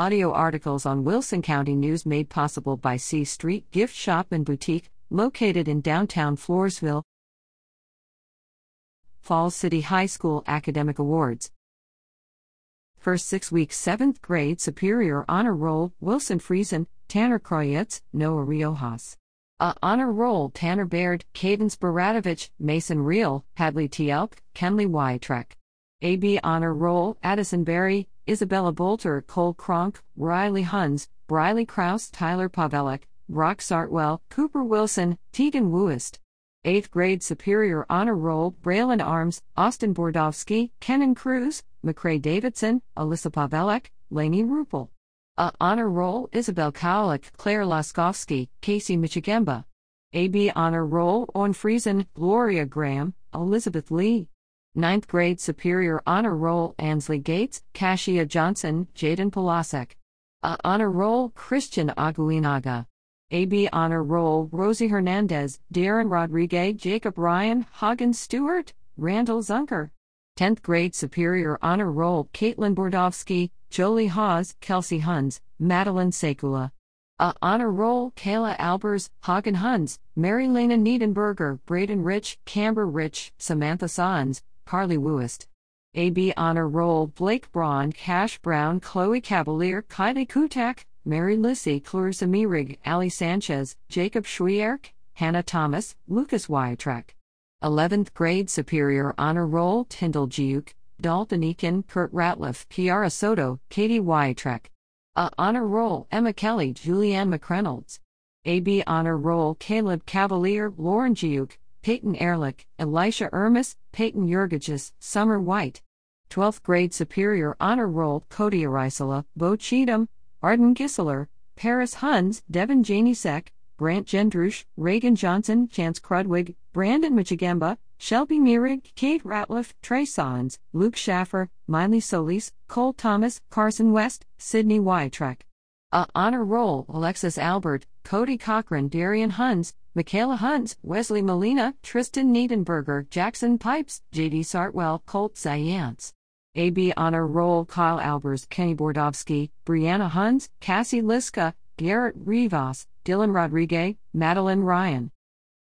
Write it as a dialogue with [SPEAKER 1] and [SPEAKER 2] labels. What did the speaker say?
[SPEAKER 1] Audio articles on Wilson County News made possible by C Street Gift Shop and Boutique, located in downtown Floresville. Falls City High School Academic Awards. First six weeks, 7th grade Superior Honor Roll Wilson Friesen, Tanner Kroyetz, Noah Riojas. A Honor Roll Tanner Baird, Cadence Baratovich, Mason Reel, Hadley T. Elk, Kenley Y. Trek. AB Honor Roll Addison Berry, Isabella Bolter, Cole Kronk, Riley Huns, Briley Kraus, Tyler Pavelek, Brock Sartwell, Cooper Wilson, Tegan Wooist. 8th grade Superior Honor Roll Braylon Arms, Austin Bordovsky, Kenan Cruz, McCrae Davidson, Alyssa Pavelek, Lainey Rupel. A Honor Roll Isabel Kowalik, Claire Laskowski, Casey Moczygemba. AB Honor Roll On Friesen, Gloria Graham, Elizabeth Lee. 9th grade Superior Honor Roll Ansley Gates, Kashia Johnson, Jaden Polasek. A Honor Roll Christian Aguinaga. AB Honor Roll Rosie Hernandez, Darren Rodriguez, Jacob Ryan, Hagen Stewart, Randall Zunker. 10th grade Superior Honor Roll Caitlin Bordovsky, Jolie Hawes, Kelsey Huns, Madeline Sekula. A Honor Roll Kayla Albers, Hagen Huns, Mary Lena Niedenberger, Braden Rich, Camber Rich, Samantha Sons, Carly Wooist. AB Honor Roll Blake Braun, Cash Brown, Chloe Cavalier, Kylie Kutak, Mary Lissy, Clarissa Mirig, Ali Sanchez, Jacob Schwierk, Hannah Thomas, Lucas Wiatrek. 11th grade Superior Honor Roll Tyndall Dziuk, Dalton Eakin, Kurt Ratliff, Kiara Soto, Katie Wiatrek. A Honor Roll Emma Kelly, Julianne McReynolds. AB Honor Roll Caleb Cavalier, Lauren Dziuk, Peyton Ehrlich, Elisha Ermis, Peyton Jurgicus, Summer White. 12th grade Superior Honor Roll Cody Arisala, Bo Cheatham, Arden Gisseler, Paris Huns, Devin Janisek, Brant Jendrusch, Reagan Johnson, Chance Crudwig, Brandon Moczygemba, Shelby Mirig, Kate Ratliff, Trey Sons, Luke Schaffer, Miley Solis, Cole Thomas, Carson West, Sydney Wiatrek. A Honor Roll Alexis Albert, Cody Cochran, Darian Huns, Michaela Huns, Wesley Molina, Tristan Niedenberger, Jackson Pipes, JD Sartwell, Colt Zaiontz. AB Honor Roll Kyle Albers, Kenny Bordovsky, Brianna Huns, Cassie Liska, Garrett Rivas, Dylan Rodriguez, Madeline Ryan.